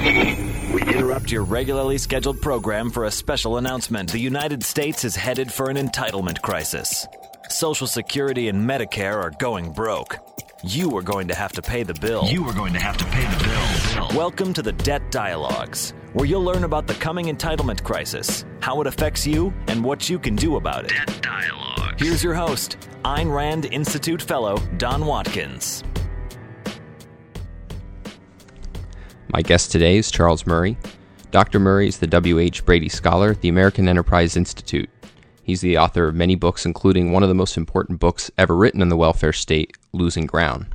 We interrupt your regularly scheduled program for a special announcement. The United States is headed for an entitlement crisis. Social Security and Medicare are going broke. You are going to have to pay the bill. You are going to have to pay the bill. Welcome to the Debt Dialogues, where you'll learn about the coming entitlement crisis, how it affects you, and what you can do about it. Debt Dialogues. Here's your host, Ayn Rand Institute Fellow, Don Watkins. My guest today is Charles Murray. Dr. Murray is the W.H. Brady Scholar at the American Enterprise Institute. He's the author of many books, including one of the most important books ever written in the welfare state, Losing Ground.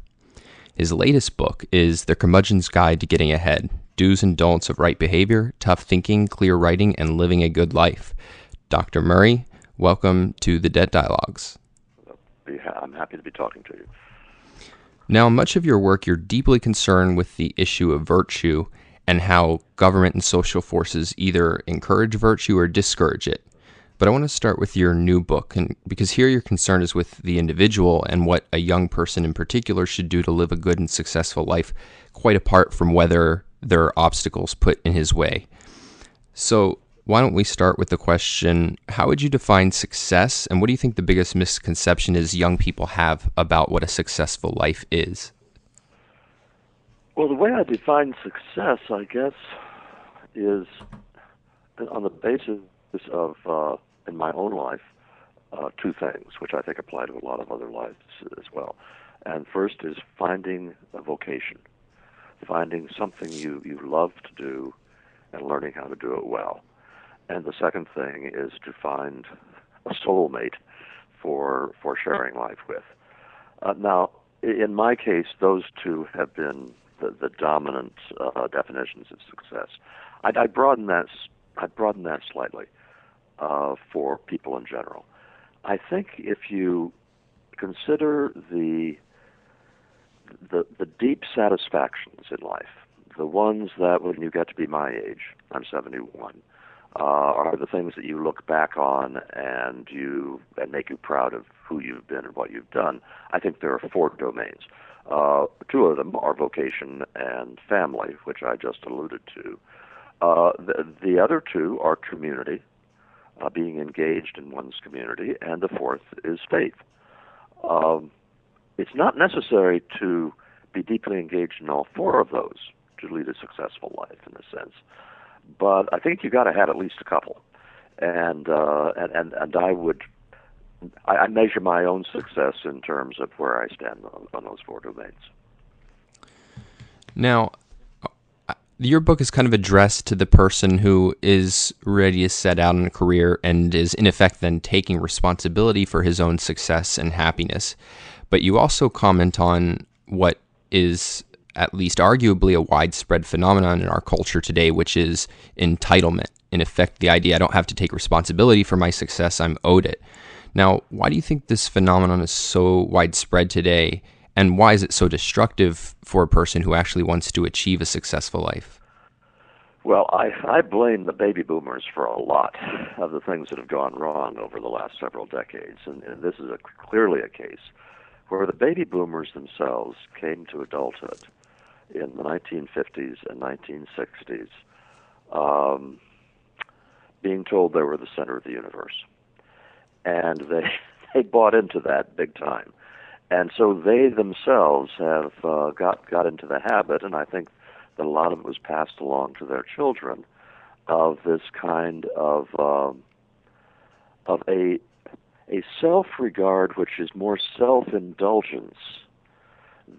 His latest book is The Curmudgeon's Guide to Getting Ahead Do's and Don'ts of Right Behavior, Tough Thinking, Clear Writing, and Living a Good Life. Dr. Murray, welcome to the Debt Dialogues. I'm happy to be talking to you. Now, much of your work, you're deeply concerned with the issue of virtue and how government and social forces either encourage virtue or discourage it. But I want to start with your new book, and because here your concern is with the individual and what a young person in particular should do to live a good and successful life, quite apart from whether there are obstacles put in his way. So, why don't we start with the question How would you define success, and what do you think the biggest misconception is young people have about what a successful life is? Well, the way I define success, I guess, is on the basis of, uh, in my own life, uh, two things, which I think apply to a lot of other lives as well. And first is finding a vocation, finding something you, you love to do and learning how to do it well. And the second thing is to find a soulmate for for sharing life with. Uh, now, in my case, those two have been the, the dominant uh, definitions of success. I, I broaden that I broaden that slightly uh, for people in general. I think if you consider the the the deep satisfactions in life, the ones that when you get to be my age, I'm 71 uh, are the things that you look back on and you and make you proud of who you've been and what you've done. I think there are four domains. Uh, two of them are vocation and family, which I just alluded to. Uh, the, the other two are community, uh, being engaged in one's community, and the fourth is faith. Um, it's not necessary to be deeply engaged in all four of those to lead a successful life, in a sense but I think you got to have at least a couple. And uh, and and and I would I, I measure my own success in terms of where I stand on, on those four domains. Now, uh, your book is kind of addressed to the person who is ready to set out on a career and is in effect then taking responsibility for his own success and happiness. But you also comment on what is at least arguably a widespread phenomenon in our culture today, which is entitlement. In effect, the idea I don't have to take responsibility for my success, I'm owed it. Now, why do you think this phenomenon is so widespread today? And why is it so destructive for a person who actually wants to achieve a successful life? Well, I, I blame the baby boomers for a lot of the things that have gone wrong over the last several decades. And, and this is a, clearly a case where the baby boomers themselves came to adulthood in the 1950s and 1960s, um, being told they were the center of the universe, and they they bought into that big time, and so they themselves have uh, got got into the habit, and I think that a lot of it was passed along to their children, of this kind of um, of a a self regard which is more self indulgence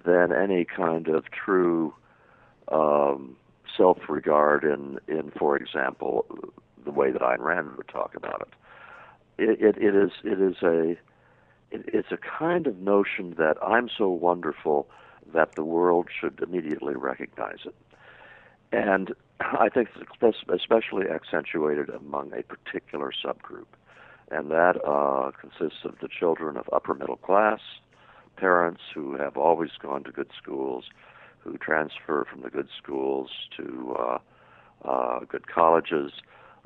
than any kind of true um, self-regard in, in, for example, the way that Ayn Rand would talk about it. It, it, it is it is a it, it's a kind of notion that I'm so wonderful that the world should immediately recognize it, and I think it's especially accentuated among a particular subgroup, and that uh, consists of the children of upper middle class, parents who have always gone to good schools, who transfer from the good schools to uh, uh, good colleges.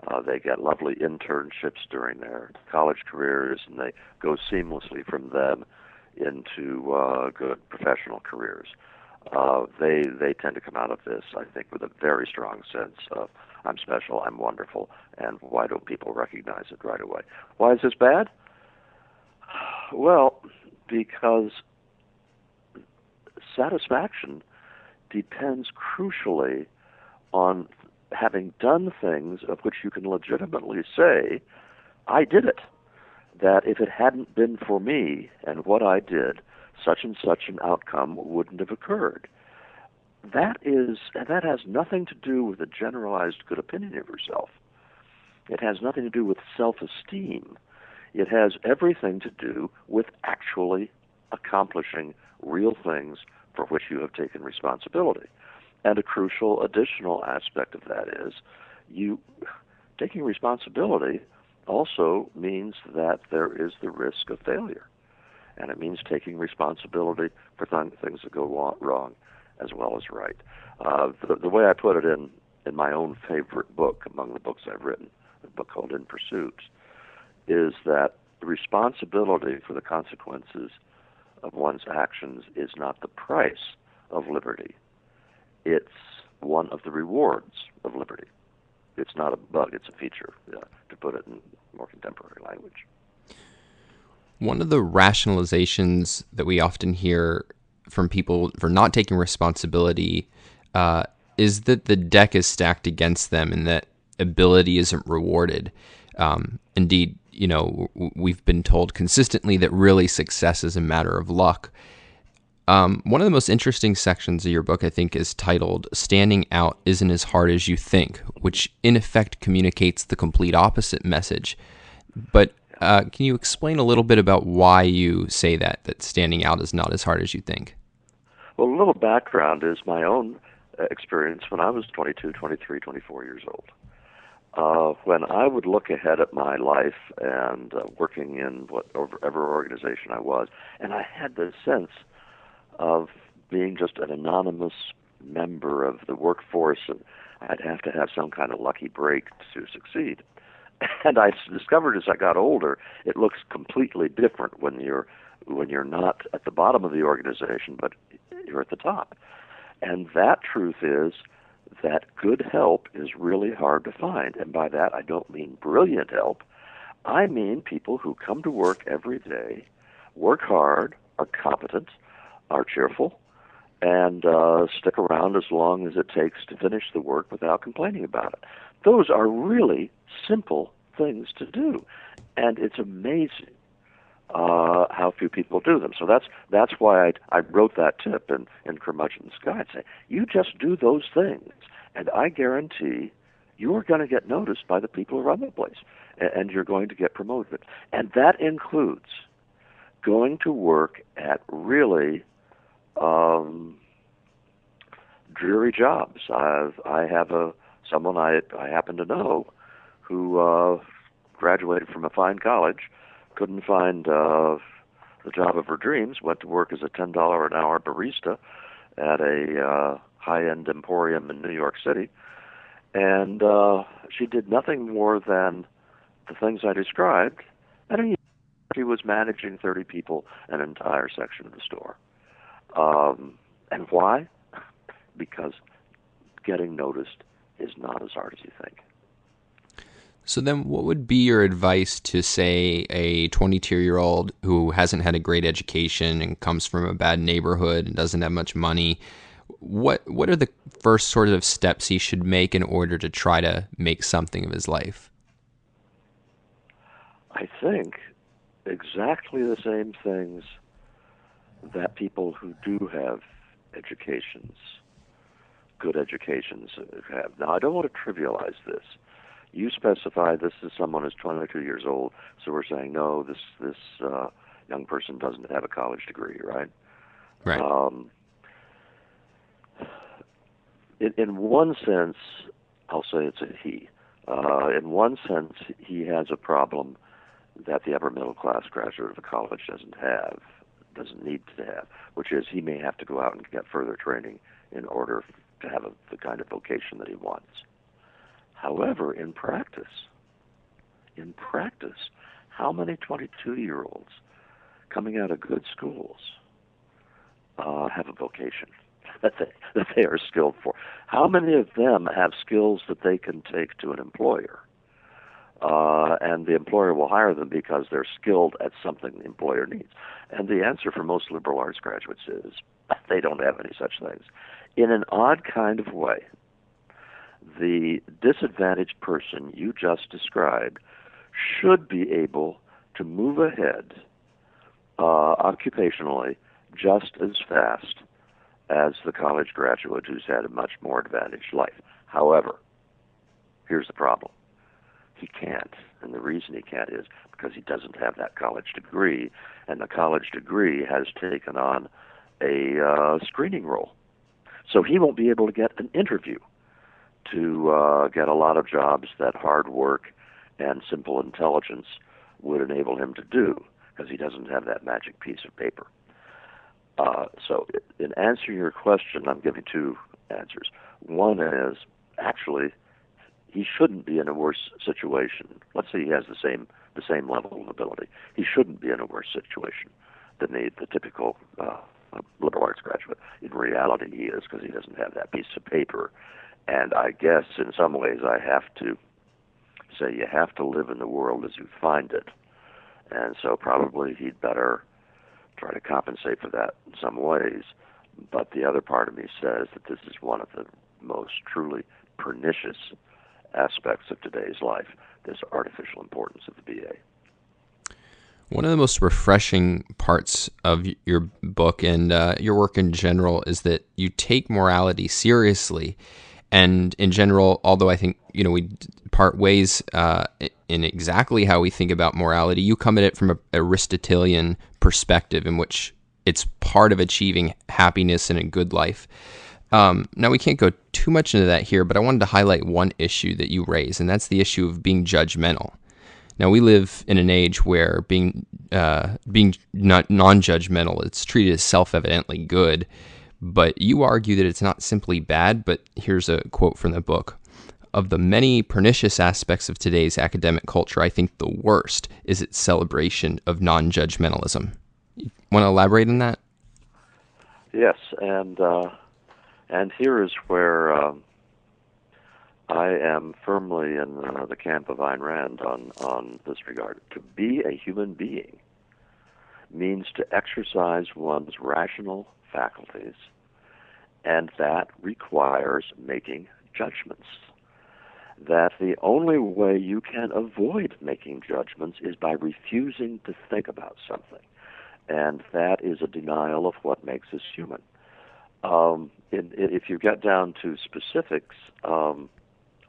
Uh, they get lovely internships during their college careers, and they go seamlessly from them into uh, good professional careers. uh, they they tend to come out of this, I think, with a very strong sense of I'm special, I'm wonderful, and why don't people recognize it right away? Why is this bad? Well, because satisfaction depends crucially on having done things of which you can legitimately say, I did it. That if it hadn't been for me and what I did, such and such an outcome wouldn't have occurred. That is that has nothing to do with a generalized good opinion of yourself. It has nothing to do with self-esteem. It has everything to do with actually accomplishing real things for which you have taken responsibility. And a crucial additional aspect of that is you taking responsibility also means that there is the risk of failure. And it means taking responsibility for th- things that go wrong as well as right. Uh, the, the way I put it in, in my own favorite book among the books I've written, a book called In Pursuit, is that the responsibility for the consequences of one's actions is not the price of liberty. It's one of the rewards of liberty. It's not a bug, it's a feature, uh, to put it in more contemporary language. One of the rationalizations that we often hear from people for not taking responsibility uh, is that the deck is stacked against them and that ability isn't rewarded. Um, indeed, you know, we've been told consistently that really success is a matter of luck. Um, one of the most interesting sections of your book, I think, is titled Standing Out Isn't As Hard as You Think, which in effect communicates the complete opposite message. But uh, can you explain a little bit about why you say that, that standing out is not as hard as you think? Well, a little background is my own experience when I was 22, 23, 24 years old uh, when I would look ahead at my life and uh, working in whatever organization I was, and I had the sense of being just an anonymous member of the workforce, and I'd have to have some kind of lucky break to succeed. And I discovered as I got older, it looks completely different when you're when you're not at the bottom of the organization, but you're at the top. And that truth is that good help is really hard to find. And by that, I don't mean brilliant help. I mean people who come to work every day, work hard, are competent, are cheerful, and uh, stick around as long as it takes to finish the work without complaining about it. Those are really simple things to do, and it's amazing uh, how few people do them. So that's that's why I, I wrote that tip in, in Curmudgeon Guide. I'd say, you just do those things, and I guarantee you're going to get noticed by the people run the place, and, and you're going to get promoted. And that includes going to work at really um, dreary jobs. I've I have a someone I I happen to know who uh, graduated from a fine college couldn't find uh, the job of her dreams, went to work as a ten dollar an hour barista at a uh, high end emporium in New York City, and uh, she did nothing more than the things I described. And she was managing 30 people, an entire section of the store. Um, and why? Because getting noticed is not as hard as you think. So then, what would be your advice to say a 22 year old who hasn't had a great education and comes from a bad neighborhood and doesn't have much money? What what are the first sort of steps he should make in order to try to make something of his life? I think exactly the same things that people who do have educations, good educations, have. Now, I don't want to trivialize this you specify this is someone who's 22 years old, so we're saying no, this this uh, young person doesn't have a college degree, right? Right. Um, in, in one sense, I'll say it's a he. Uh, in one sense, he has a problem that the upper middle class graduate of a college doesn't have, doesn't need to have, which is he may have to go out and get further training in order to have a, the kind of vocation that he wants. However, in practice, in practice, how many 22 year olds coming out of good schools uh, have a vocation? that they that they are skilled for. How many of them have skills that they can take to an employer? Uh, and the employer will hire them because they're skilled at something the employer needs. And the answer for most liberal arts graduates is they don't have any such things. In an odd kind of way, the disadvantaged person you just described should be able to move ahead uh, occupationally just as fast as the college graduate who's had a much more advantaged life. However, here's the problem he can't. And the reason he can't is because he doesn't have that college degree, and the college degree has taken on a uh, screening role. So he won't be able to get an interview to uh, get a lot of jobs that hard work and simple intelligence would enable him to do because he doesn't have that magic piece of paper. Uh, so, in answering your question, I'm giving two answers. One is actually he shouldn't be in a worse situation. Let's say he has the same the same level of ability. He shouldn't be in a worse situation than the the typical uh, liberal arts graduate. In reality, he is because he doesn't have that piece of paper. And I guess in some ways, I have to say you have to live in the world as you find it. And so probably he'd better try to compensate for that in some ways. But the other part of me says that this is one of the most truly pernicious aspects of today's life this artificial importance of the BA. One of the most refreshing parts of your book and uh, your work in general is that you take morality seriously. And in general, although I think you know we part ways uh, in exactly how we think about morality, you come at it from a Aristotelian perspective, in which it's part of achieving happiness and a good life. Um, now, we can't go too much into that here, but I wanted to highlight one issue that you raise, and that's the issue of being judgmental. Now, we live in an age where being uh, being not non-judgmental it's treated as self-evidently good, but you argue that it's not simply bad. But here's a quote from the book: "Of the many pernicious aspects of today's academic culture, I think the worst is its celebration of non-judgmentalism." Want to elaborate on that? Yes, and. Uh and here is where um, I am firmly in uh, the camp of Ayn Rand on, on this regard. To be a human being means to exercise one's rational faculties, and that requires making judgments. That the only way you can avoid making judgments is by refusing to think about something. And that is a denial of what makes us human. Um, in, in, if you get down to specifics, um,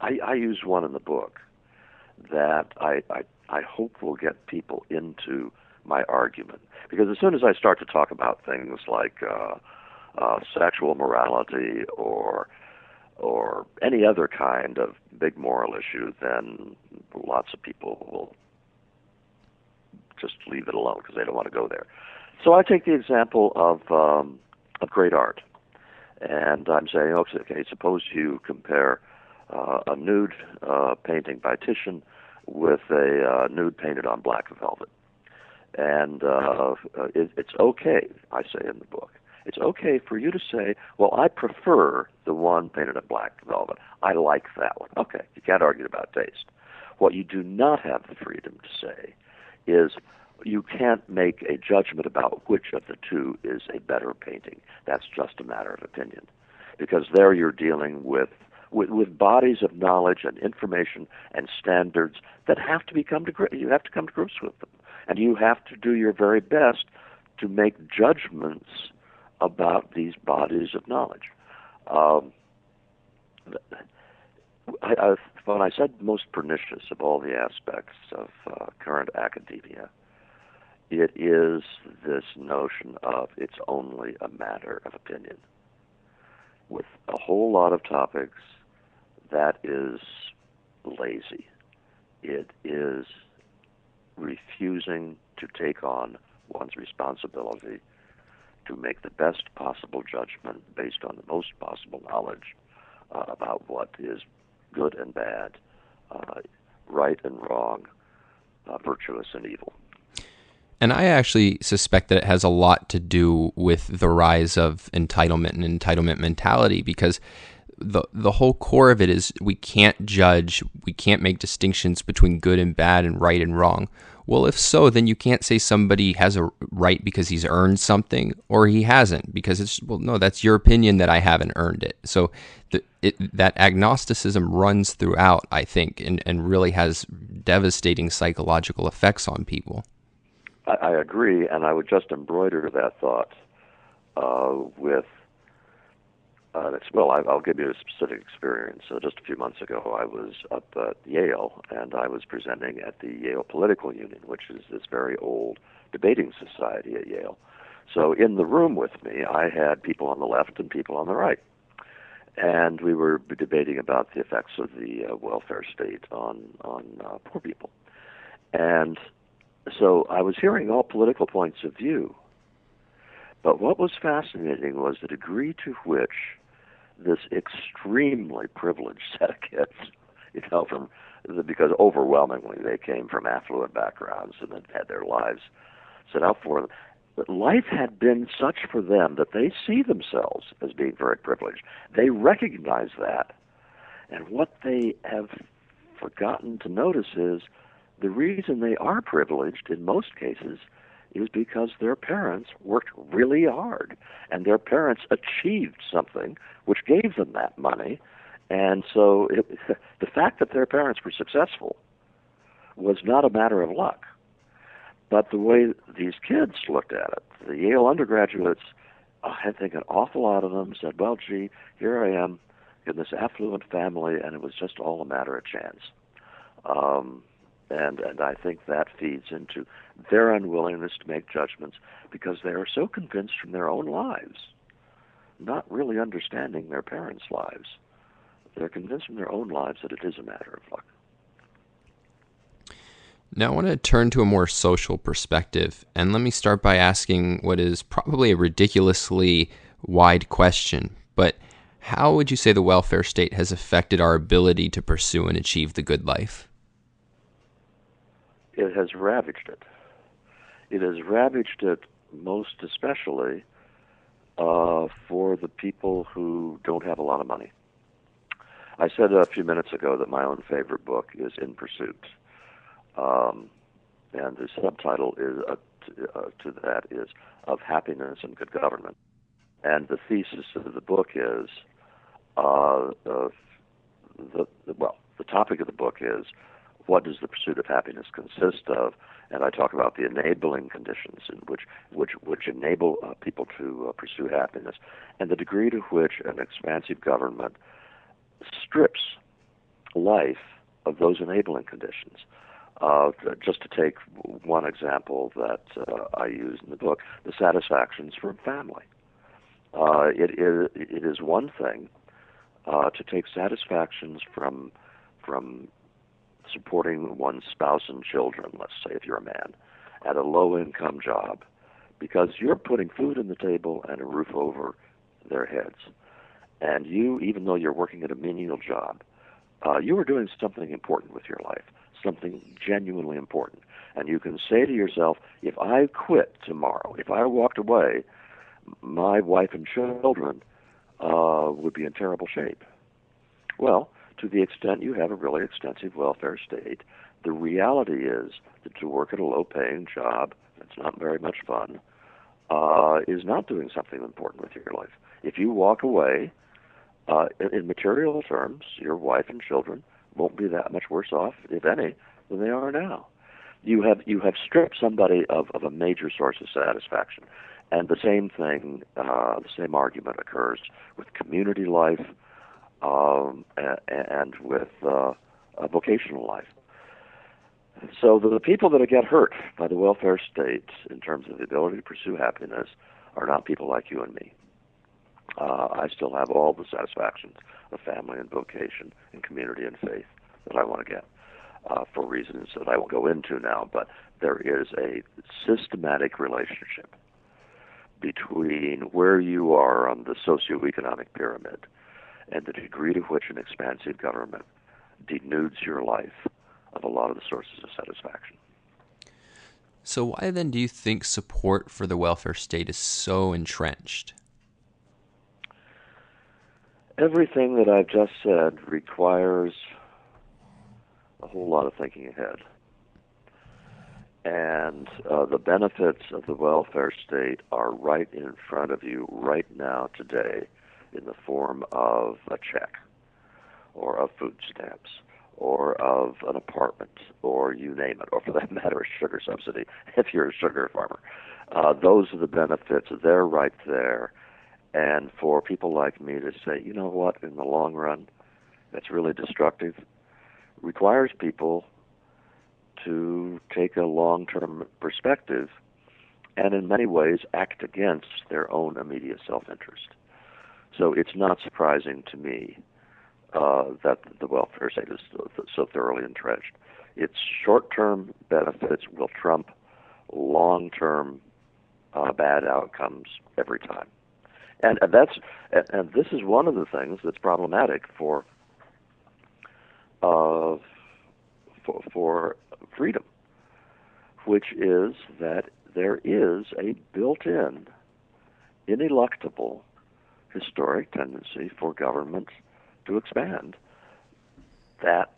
I, I use one in the book that I, I, I hope will get people into my argument. Because as soon as I start to talk about things like uh, uh, sexual morality or or any other kind of big moral issue, then lots of people will just leave it alone because they don't want to go there. So I take the example of um, of great art. And I'm saying, okay, suppose you compare uh, a nude uh, painting by Titian with a uh, nude painted on black velvet. And uh, it, it's okay, I say in the book, it's okay for you to say, well, I prefer the one painted in black velvet. I like that one. Okay, you can't argue about taste. What you do not have the freedom to say is, you can't make a judgment about which of the two is a better painting. That's just a matter of opinion. Because there you're dealing with, with, with bodies of knowledge and information and standards that have to become to you have to come to grips with them. And you have to do your very best to make judgments about these bodies of knowledge. Um, I, I, when I said most pernicious of all the aspects of uh, current academia, it is this notion of it's only a matter of opinion. With a whole lot of topics, that is lazy. It is refusing to take on one's responsibility to make the best possible judgment based on the most possible knowledge uh, about what is good and bad, uh, right and wrong, uh, virtuous and evil. And I actually suspect that it has a lot to do with the rise of entitlement and entitlement mentality because the the whole core of it is we can't judge, we can't make distinctions between good and bad and right and wrong. Well, if so, then you can't say somebody has a right because he's earned something or he hasn't because it's well, no, that's your opinion that I haven't earned it. So the, it, that agnosticism runs throughout, I think, and, and really has devastating psychological effects on people. I, I agree, and I would just embroider that thought uh, with uh, well, I, will give you a specific experience. So just a few months ago, I was up at Yale, and I was presenting at the Yale Political Union, which is this very old debating society at Yale. So in the room with me, I had people on the left and people on the right, and we were debating about the effects of the uh, welfare state on on uh, poor people. And so I was hearing all political points of view. But what was fascinating was the degree to which this extremely privileged set of kids, you know, from because overwhelmingly they came from affluent backgrounds and had had their lives set out for them. But life had been such for them that they see themselves as being very privileged. They recognize that. And what they have forgotten to notice is the reason they are privileged in most cases is because their parents worked really hard and their parents achieved something which gave them that money. And so it, the fact that their parents were successful was not a matter of luck. But the way these kids looked at it, the Yale undergraduates, I think an awful lot of them said, well, gee, here I am in this affluent family, and it was just all a matter of chance. Um, and and I think that feeds into their unwillingness to make judgments because they are so convinced from their own lives, not really understanding their parents' lives. They're convinced from their own lives that it is a matter of luck. Now, I want to turn to a more social perspective, and let me start by asking what is probably a ridiculously wide question, but how would you say the welfare state has affected our ability to pursue and achieve the good life? It has ravaged it. It has ravaged it most especially uh, for the people who don't have a lot of money. I said a few minutes ago that my own favorite book is In Pursuit, um, and the subtitle is uh, to, uh, to that is of happiness and good government. And the thesis of the book is uh, the, the well, the topic of the book is what does the pursuit of happiness consist of? And I talk about the enabling conditions in which which which enable uh, people to uh, pursue happiness, and the degree to which an expansive government strips life of those enabling conditions. Uh, just to take one example that uh, I use in the book, the satisfactions from family. Uh, it, is, it is one thing uh, to take satisfactions from from supporting one's spouse and children, let's say if you're a man, at a low income job, because you're putting food on the table and a roof over their heads. And you, even though you're working at a menial job, uh, you are doing something important with your life, something genuinely important. And you can say to yourself, if I quit tomorrow, if I walked away, my wife and children uh, would be in terrible shape. Well, to the extent you have a really extensive welfare state, the reality is that to work at a low paying job that's not very much fun uh, is not doing something important with your life. If you walk away, uh, in, in material terms, your wife and children won't be that much worse off, if any, than they are now. You have you have stripped somebody of, of a major source of satisfaction, and the same thing, uh, the same argument occurs with community life, um, and, and with uh, a vocational life. So the people that get hurt by the welfare state in terms of the ability to pursue happiness are not people like you and me. Uh, I still have all the satisfactions of family and vocation and community and faith that I want to get uh, for reasons that I won't go into now, but there is a systematic relationship between where you are on the socioeconomic pyramid and the degree to which an expansive government denudes your life of a lot of the sources of satisfaction. So, why then do you think support for the welfare state is so entrenched? Everything that I've just said requires a whole lot of thinking ahead. And uh, the benefits of the welfare state are right in front of you right now, today, in the form of a check, or of food stamps, or of an apartment, or you name it, or for that matter, a sugar subsidy if you're a sugar farmer. Uh, those are the benefits. They're right there. And for people like me to say, you know what, in the long run, that's really destructive, requires people to take a long term perspective and in many ways act against their own immediate self interest. So it's not surprising to me uh, that the welfare state is so, thoroughly entrenched. Its short term benefits will trump long term uh, bad outcomes every time. And, and that's and, and this is one of the things that's problematic for uh, for, for freedom, which is that there is a built-in, ineluctable historic tendency for government to expand that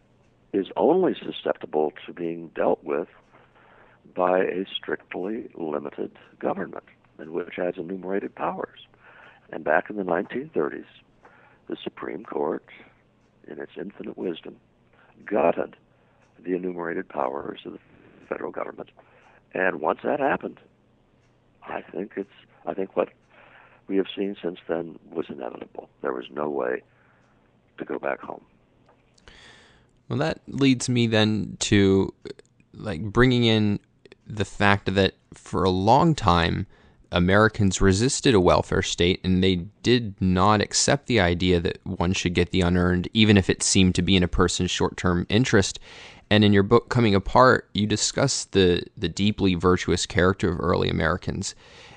is only susceptible to being dealt with by a strictly limited government, and which has enumerated powers. And back in the 1930s, the Supreme Court, in its infinite wisdom, gutted the enumerated powers of the federal government. And once that happened, I think it's I think what we have seen since then was inevitable. There was no way to go back home. Well, that leads me then to like bringing in the fact that for a long time Americans resisted a welfare state and they did not accept the idea that one should get the unearned, even if it seemed to be in a person's short term interest. And in your book, Coming Apart, you discuss the, the deeply virtuous character of early Americans,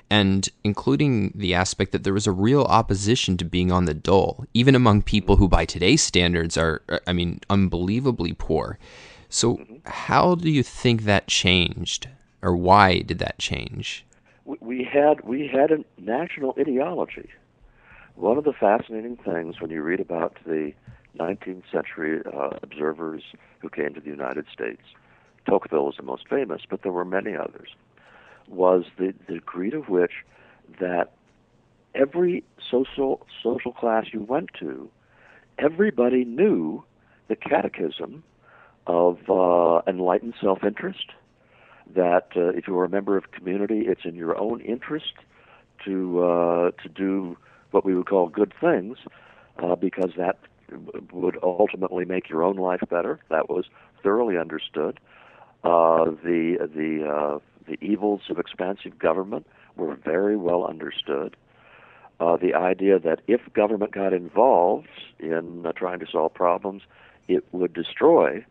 and including the aspect that there was a real opposition to being on the dole, even among people who, by today's standards, are, I mean, unbelievably poor. So, mm-hmm. how do you think that changed, or why did that change? We had we had a national ideology. One of the fascinating things when you read about the 19th century uh, observers who came to the United States. Tocqueville was the most famous, but there were many others. Was the, the degree to which that every social social class you went to, everybody knew the catechism of uh, enlightened self-interest. That uh, if you are a member of community, it's in your own interest to uh, to do what we would call good things, uh, because that would ultimately make your own life better. That was thoroughly understood. Uh, the the uh, the evils of expansive government were very well understood. Uh, the idea that if government got involved in uh, trying to solve problems, it would destroy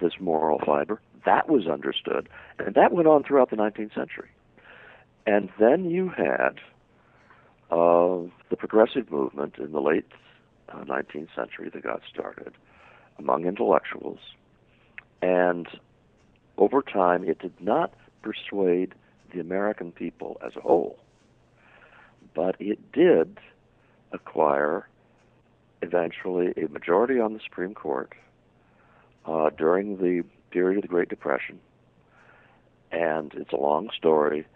this moral fiber. That was understood, and that went on throughout the 19th century. And then you had uh, the progressive movement in the late uh, 19th century that got started among intellectuals. And over time, it did not persuade the American people as a whole, but it did acquire eventually a majority on the Supreme Court uh, during the period of the Great Depression. And it's a long story,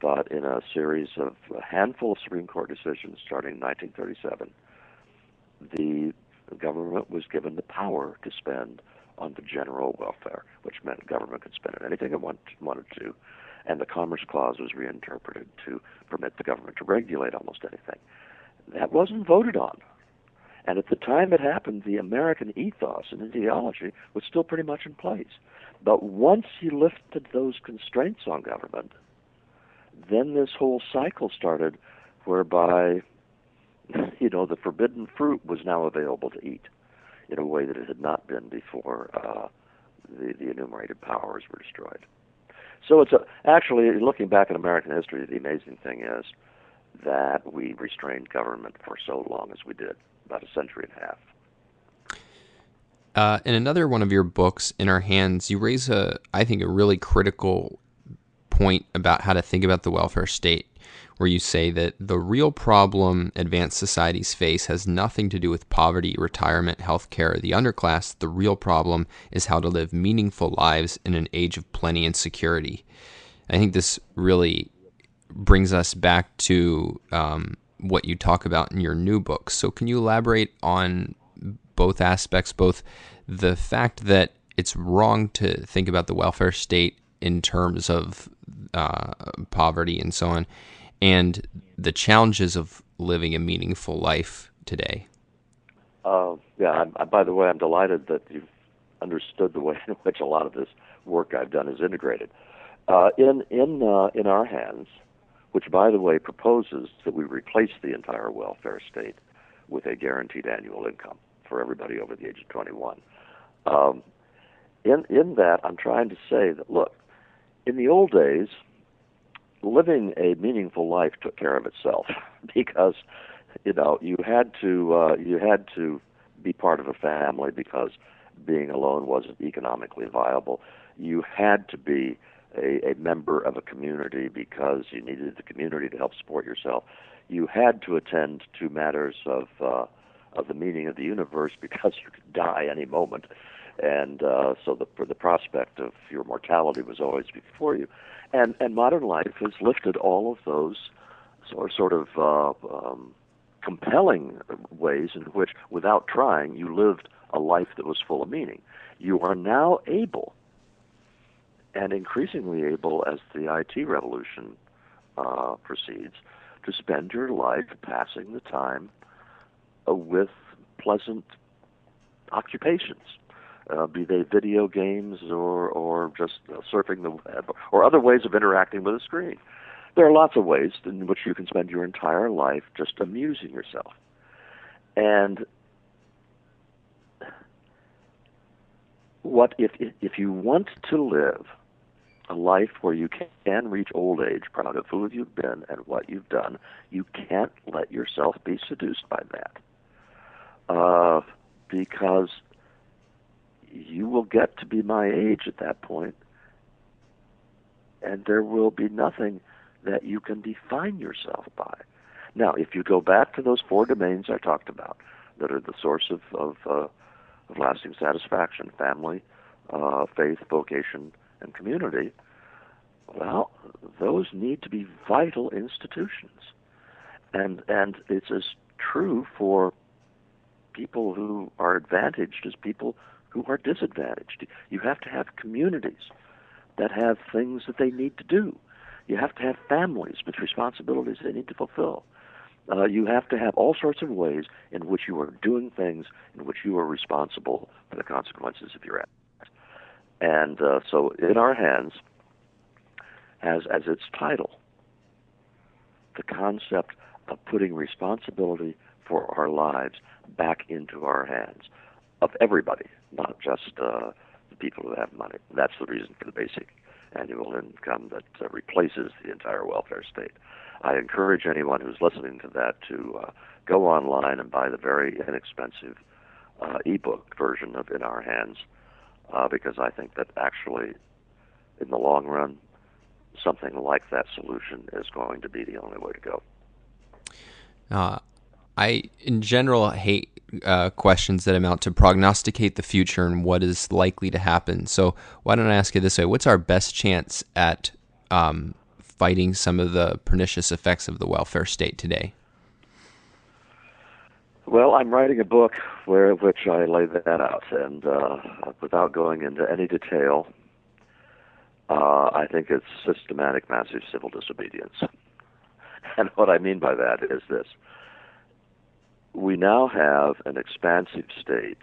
but in a series of a handful of Supreme Court decisions starting in 1937, the government was given the power to spend on the general welfare, which meant government could spend on anything it want, wanted to, and the Commerce Clause was reinterpreted to permit the government to regulate almost anything. That wasn't voted on. And at the time it happened, the American ethos and ideology was still pretty much in place. But once he lifted those constraints on government, then this whole cycle started whereby you know, the forbidden fruit was now available to eat in a way that it had not been before uh, the, the enumerated powers were destroyed. So it's a, actually looking back at American history, the amazing thing is that we restrained government for so long as we did, about a century and a half. Uh, in another one of your books, In Our Hands, you raise a, I think, a really critical point about how to think about the welfare state where you say that the real problem advanced societies face has nothing to do with poverty, retirement, healthcare, or the underclass. The real problem is how to live meaningful lives in an age of plenty and security. I think this really brings us back to um, what you talk about in your new book. So, can you elaborate on both aspects, both the fact that it's wrong to think about the welfare state in terms of uh, poverty and so on, and the challenges of living a meaningful life today? Uh, yeah, I, by the way, I'm delighted that you've understood the way in which a lot of this work I've done is integrated. Uh, in in uh, in our hands, which, by the way, proposes that we replace the entire welfare state with a guaranteed annual income for everybody over the age of 21. Um, in in that, I'm trying to say that look, in the old days, living a meaningful life took care of itself because you know you had to uh, you had to be part of a family because being alone wasn't economically viable. You had to be a, a member of a community because you needed the community to help support yourself. You had to attend to matters of uh, of the meaning of the universe because you could die any moment, and uh, so the the prospect of your mortality was always before you. And and modern life has lifted all of those sort of uh, um, compelling ways in which, without trying, you lived a life that was full of meaning. You are now able and increasingly able as the IT revolution uh, proceeds to spend your life passing the time uh, with pleasant occupations, uh, be they video games or or just uh, surfing the web or other ways of interacting with a screen. There are lots of ways in which you can spend your entire life just amusing yourself, and what if if you want to live a life where you can reach old age proud of who you've been and what you've done, you can't let yourself be seduced by that. Uh, because you will get to be my age at that point, and there will be nothing that you can define yourself by. Now, if you go back to those four domains I talked about, that are the source of of, uh, of lasting satisfaction: family, uh, faith, vocation, and community, well, those need to be vital institutions. And and it's as true for people who are advantaged as people who are disadvantaged. You have to have communities that have things that they need to do. You have to have families with responsibilities they need to fulfill. Uh, you have to have all sorts of ways in which you are doing things in which you are responsible for the consequences of your actions. And uh, so, in our hands, has as its title the concept of putting responsibility for our lives back into our hands of everybody, just uh, the people who have money. That's the reason for the basic annual income that uh, replaces the entire welfare state. I encourage anyone who's listening to that to uh, go online and buy the very inexpensive uh, ebook version of In Our Hands uh, because I think that actually, in the long run, something like that solution is going to be the only way to go. Uh, I, in general, hate uh, questions that amount to prognosticate the future and what is likely to happen. So, why don't I ask you this way? What's our best chance at um, fighting some of the pernicious effects of the welfare state today? Well, I'm writing a book where which I lay that out, and uh, without going into any detail, uh, I think it's systematic massive civil disobedience. And what I mean by that is this we now have an expansive state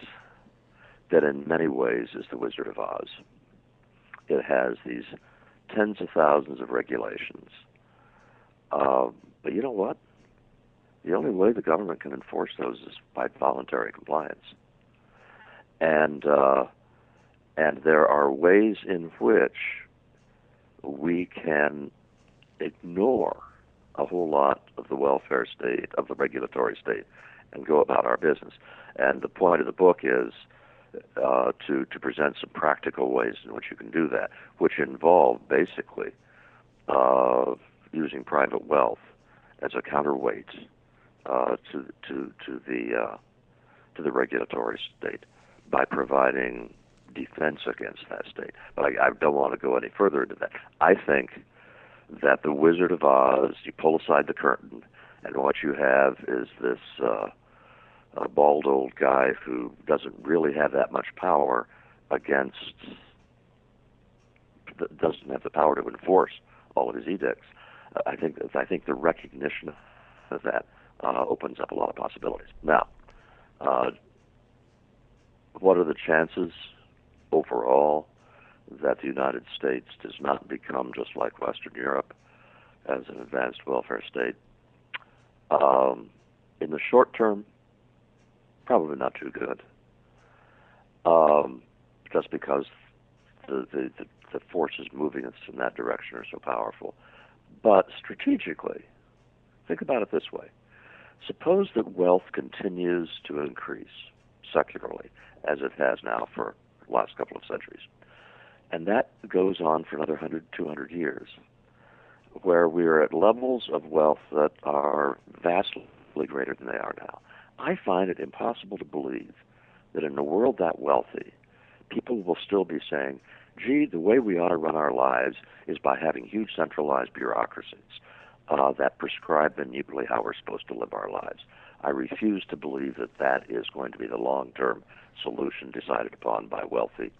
that, in many ways, is the Wizard of Oz. It has these tens of thousands of regulations. Uh, but you know what? The only way the government can enforce those is by voluntary compliance. And uh, and there are ways in which we can ignore a whole lot of the welfare state, of the regulatory state, and go about our business. And the point of the book is uh, to, to present some practical ways in which you can do that, which involve basically of using private wealth as a counterweight uh, to to to the uh, to the regulatory state by providing defense against that state. But I, I don't want to go any further into that. I think that the Wizard of Oz, you pull aside the curtain, and what you have is this uh, a bald old guy who doesn't really have that much power against doesn't have the power to enforce all of his edicts. I think I think the recognition of that uh, opens up a lot of possibilities. Now, uh, what are the chances overall that the United States does not become just like Western Europe as an advanced welfare state? Um, in the short term, probably not too good. Um, just because the, the, the, the forces moving us in that direction are so powerful. But strategically, think about it this way. Suppose that wealth continues to increase secularly, as it has now for the last couple of centuries. And that goes on for another 100, 200 years, where we're at levels of wealth that are vastly greater than they are now. I find it impossible to believe that in a world that wealthy, people will still be saying, gee, the way we ought to run our lives is by having huge centralized bureaucracies uh, that prescribe minutely how we're supposed to live our lives. I refuse to believe that that is going to be the long-term solution decided upon by wealthy,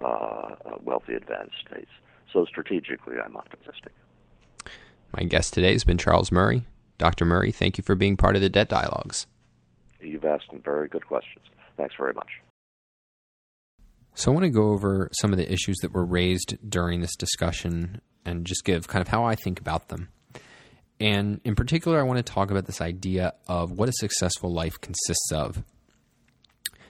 uh, uh wealthy advanced states. So strategically, I'm optimistic. My guest today has been Charles Murray. Dr. Murray, thank you for being part of the Debt Dialogues. You've asked some very good questions. Thanks very much. So, I want to go over some of the issues that were raised during this discussion and just give kind of how I think about them. And in particular, I want to talk about this idea of what a successful life consists of.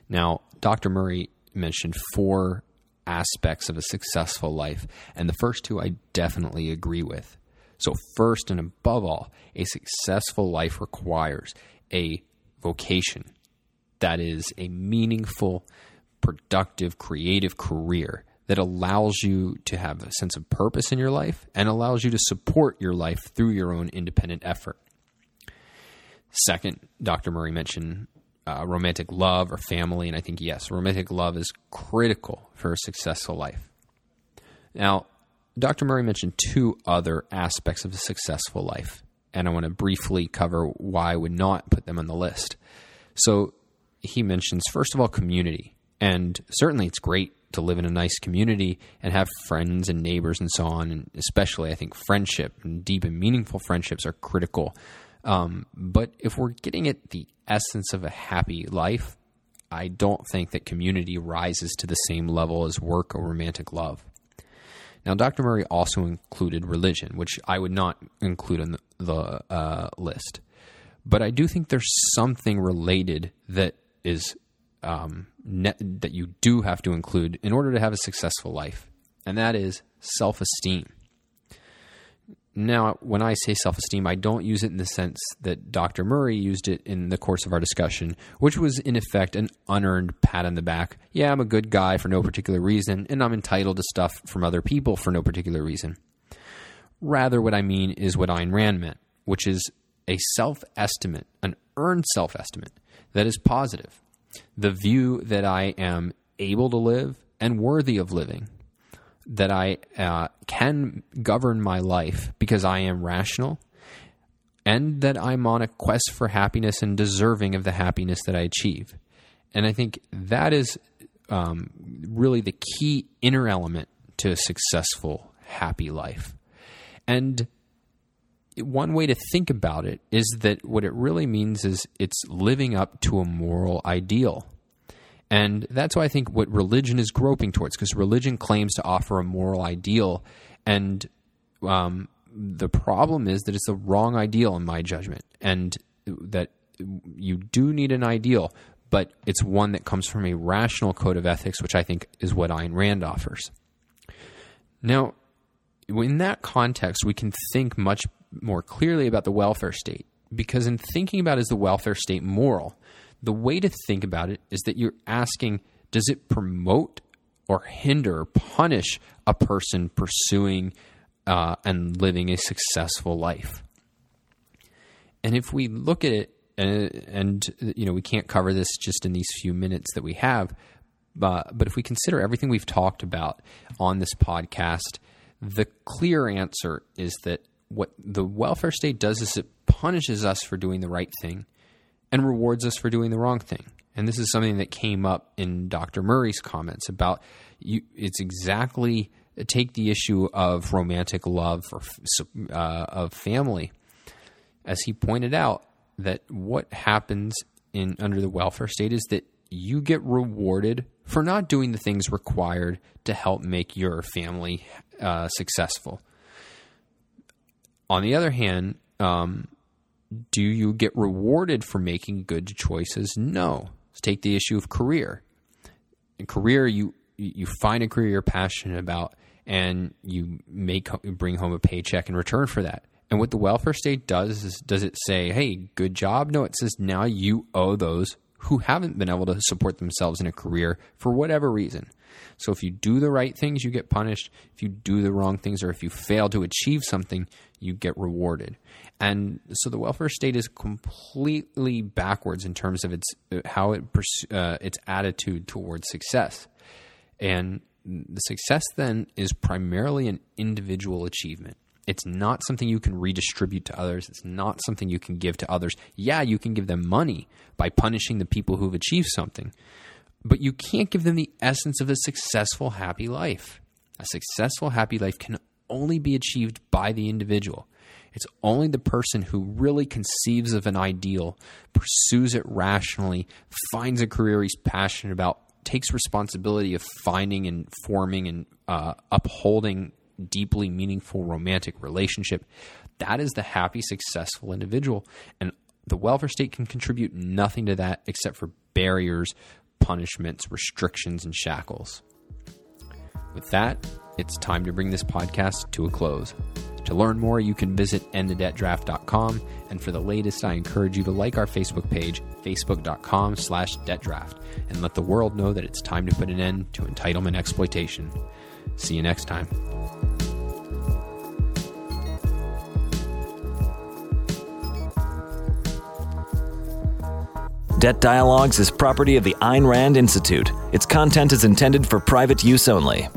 Now, Dr. Murray mentioned four aspects of a successful life, and the first two I definitely agree with. So, first and above all, a successful life requires a vocation that is a meaningful, productive, creative career that allows you to have a sense of purpose in your life and allows you to support your life through your own independent effort. Second, Dr. Murray mentioned uh, romantic love or family, and I think, yes, romantic love is critical for a successful life. Now, Dr. Murray mentioned two other aspects of a successful life, and I want to briefly cover why I would not put them on the list. So, he mentions, first of all, community. And certainly it's great to live in a nice community and have friends and neighbors and so on. And especially, I think friendship and deep and meaningful friendships are critical. Um, but if we're getting at the essence of a happy life, I don't think that community rises to the same level as work or romantic love. Now, Dr. Murray also included religion, which I would not include on the, the uh, list. But I do think there's something related that is um, that you do have to include in order to have a successful life, and that is self esteem. Now, when I say self esteem, I don't use it in the sense that Dr. Murray used it in the course of our discussion, which was in effect an unearned pat on the back. Yeah, I'm a good guy for no particular reason, and I'm entitled to stuff from other people for no particular reason. Rather, what I mean is what Ayn Rand meant, which is a self estimate, an earned self estimate that is positive. The view that I am able to live and worthy of living, that I uh, can govern my life because I am rational, and that I'm on a quest for happiness and deserving of the happiness that I achieve. And I think that is um, really the key inner element to a successful, happy life. And one way to think about it is that what it really means is it's living up to a moral ideal. And that's why I think what religion is groping towards, because religion claims to offer a moral ideal. And um, the problem is that it's the wrong ideal, in my judgment, and that you do need an ideal, but it's one that comes from a rational code of ethics, which I think is what Ayn Rand offers. Now, in that context, we can think much more clearly about the welfare state because in thinking about is the welfare state moral, the way to think about it is that you're asking does it promote or hinder, or punish a person pursuing uh, and living a successful life. And if we look at it, and, and you know, we can't cover this just in these few minutes that we have, but but if we consider everything we've talked about on this podcast, the clear answer is that what the welfare state does is it punishes us for doing the right thing and rewards us for doing the wrong thing. And this is something that came up in Dr. Murray's comments about you. It's exactly take the issue of romantic love or uh, of family, as he pointed out that what happens in under the welfare state is that you get rewarded for not doing the things required to help make your family uh, successful. On the other hand, um, do you get rewarded for making good choices? No. Let's take the issue of career. In career, you you find a career you're passionate about, and you make bring home a paycheck in return for that. And what the welfare state does is does it say, "Hey, good job"? No, it says now you owe those who haven't been able to support themselves in a career for whatever reason. So if you do the right things, you get punished. If you do the wrong things or if you fail to achieve something, you get rewarded. And so the welfare state is completely backwards in terms of its how it uh, its attitude towards success. And the success then is primarily an individual achievement. It's not something you can redistribute to others. It's not something you can give to others. Yeah, you can give them money by punishing the people who've achieved something, but you can't give them the essence of a successful, happy life. A successful, happy life can only be achieved by the individual. It's only the person who really conceives of an ideal, pursues it rationally, finds a career he's passionate about, takes responsibility of finding and forming and uh, upholding deeply meaningful romantic relationship. That is the happy, successful individual. And the welfare state can contribute nothing to that except for barriers, punishments, restrictions, and shackles. With that, it's time to bring this podcast to a close. To learn more, you can visit endthedebtdraft.com. And for the latest, I encourage you to like our Facebook page, facebook.com slash debtdraft, and let the world know that it's time to put an end to entitlement exploitation. See you next time. Debt Dialogues is property of the Ayn Rand Institute. Its content is intended for private use only.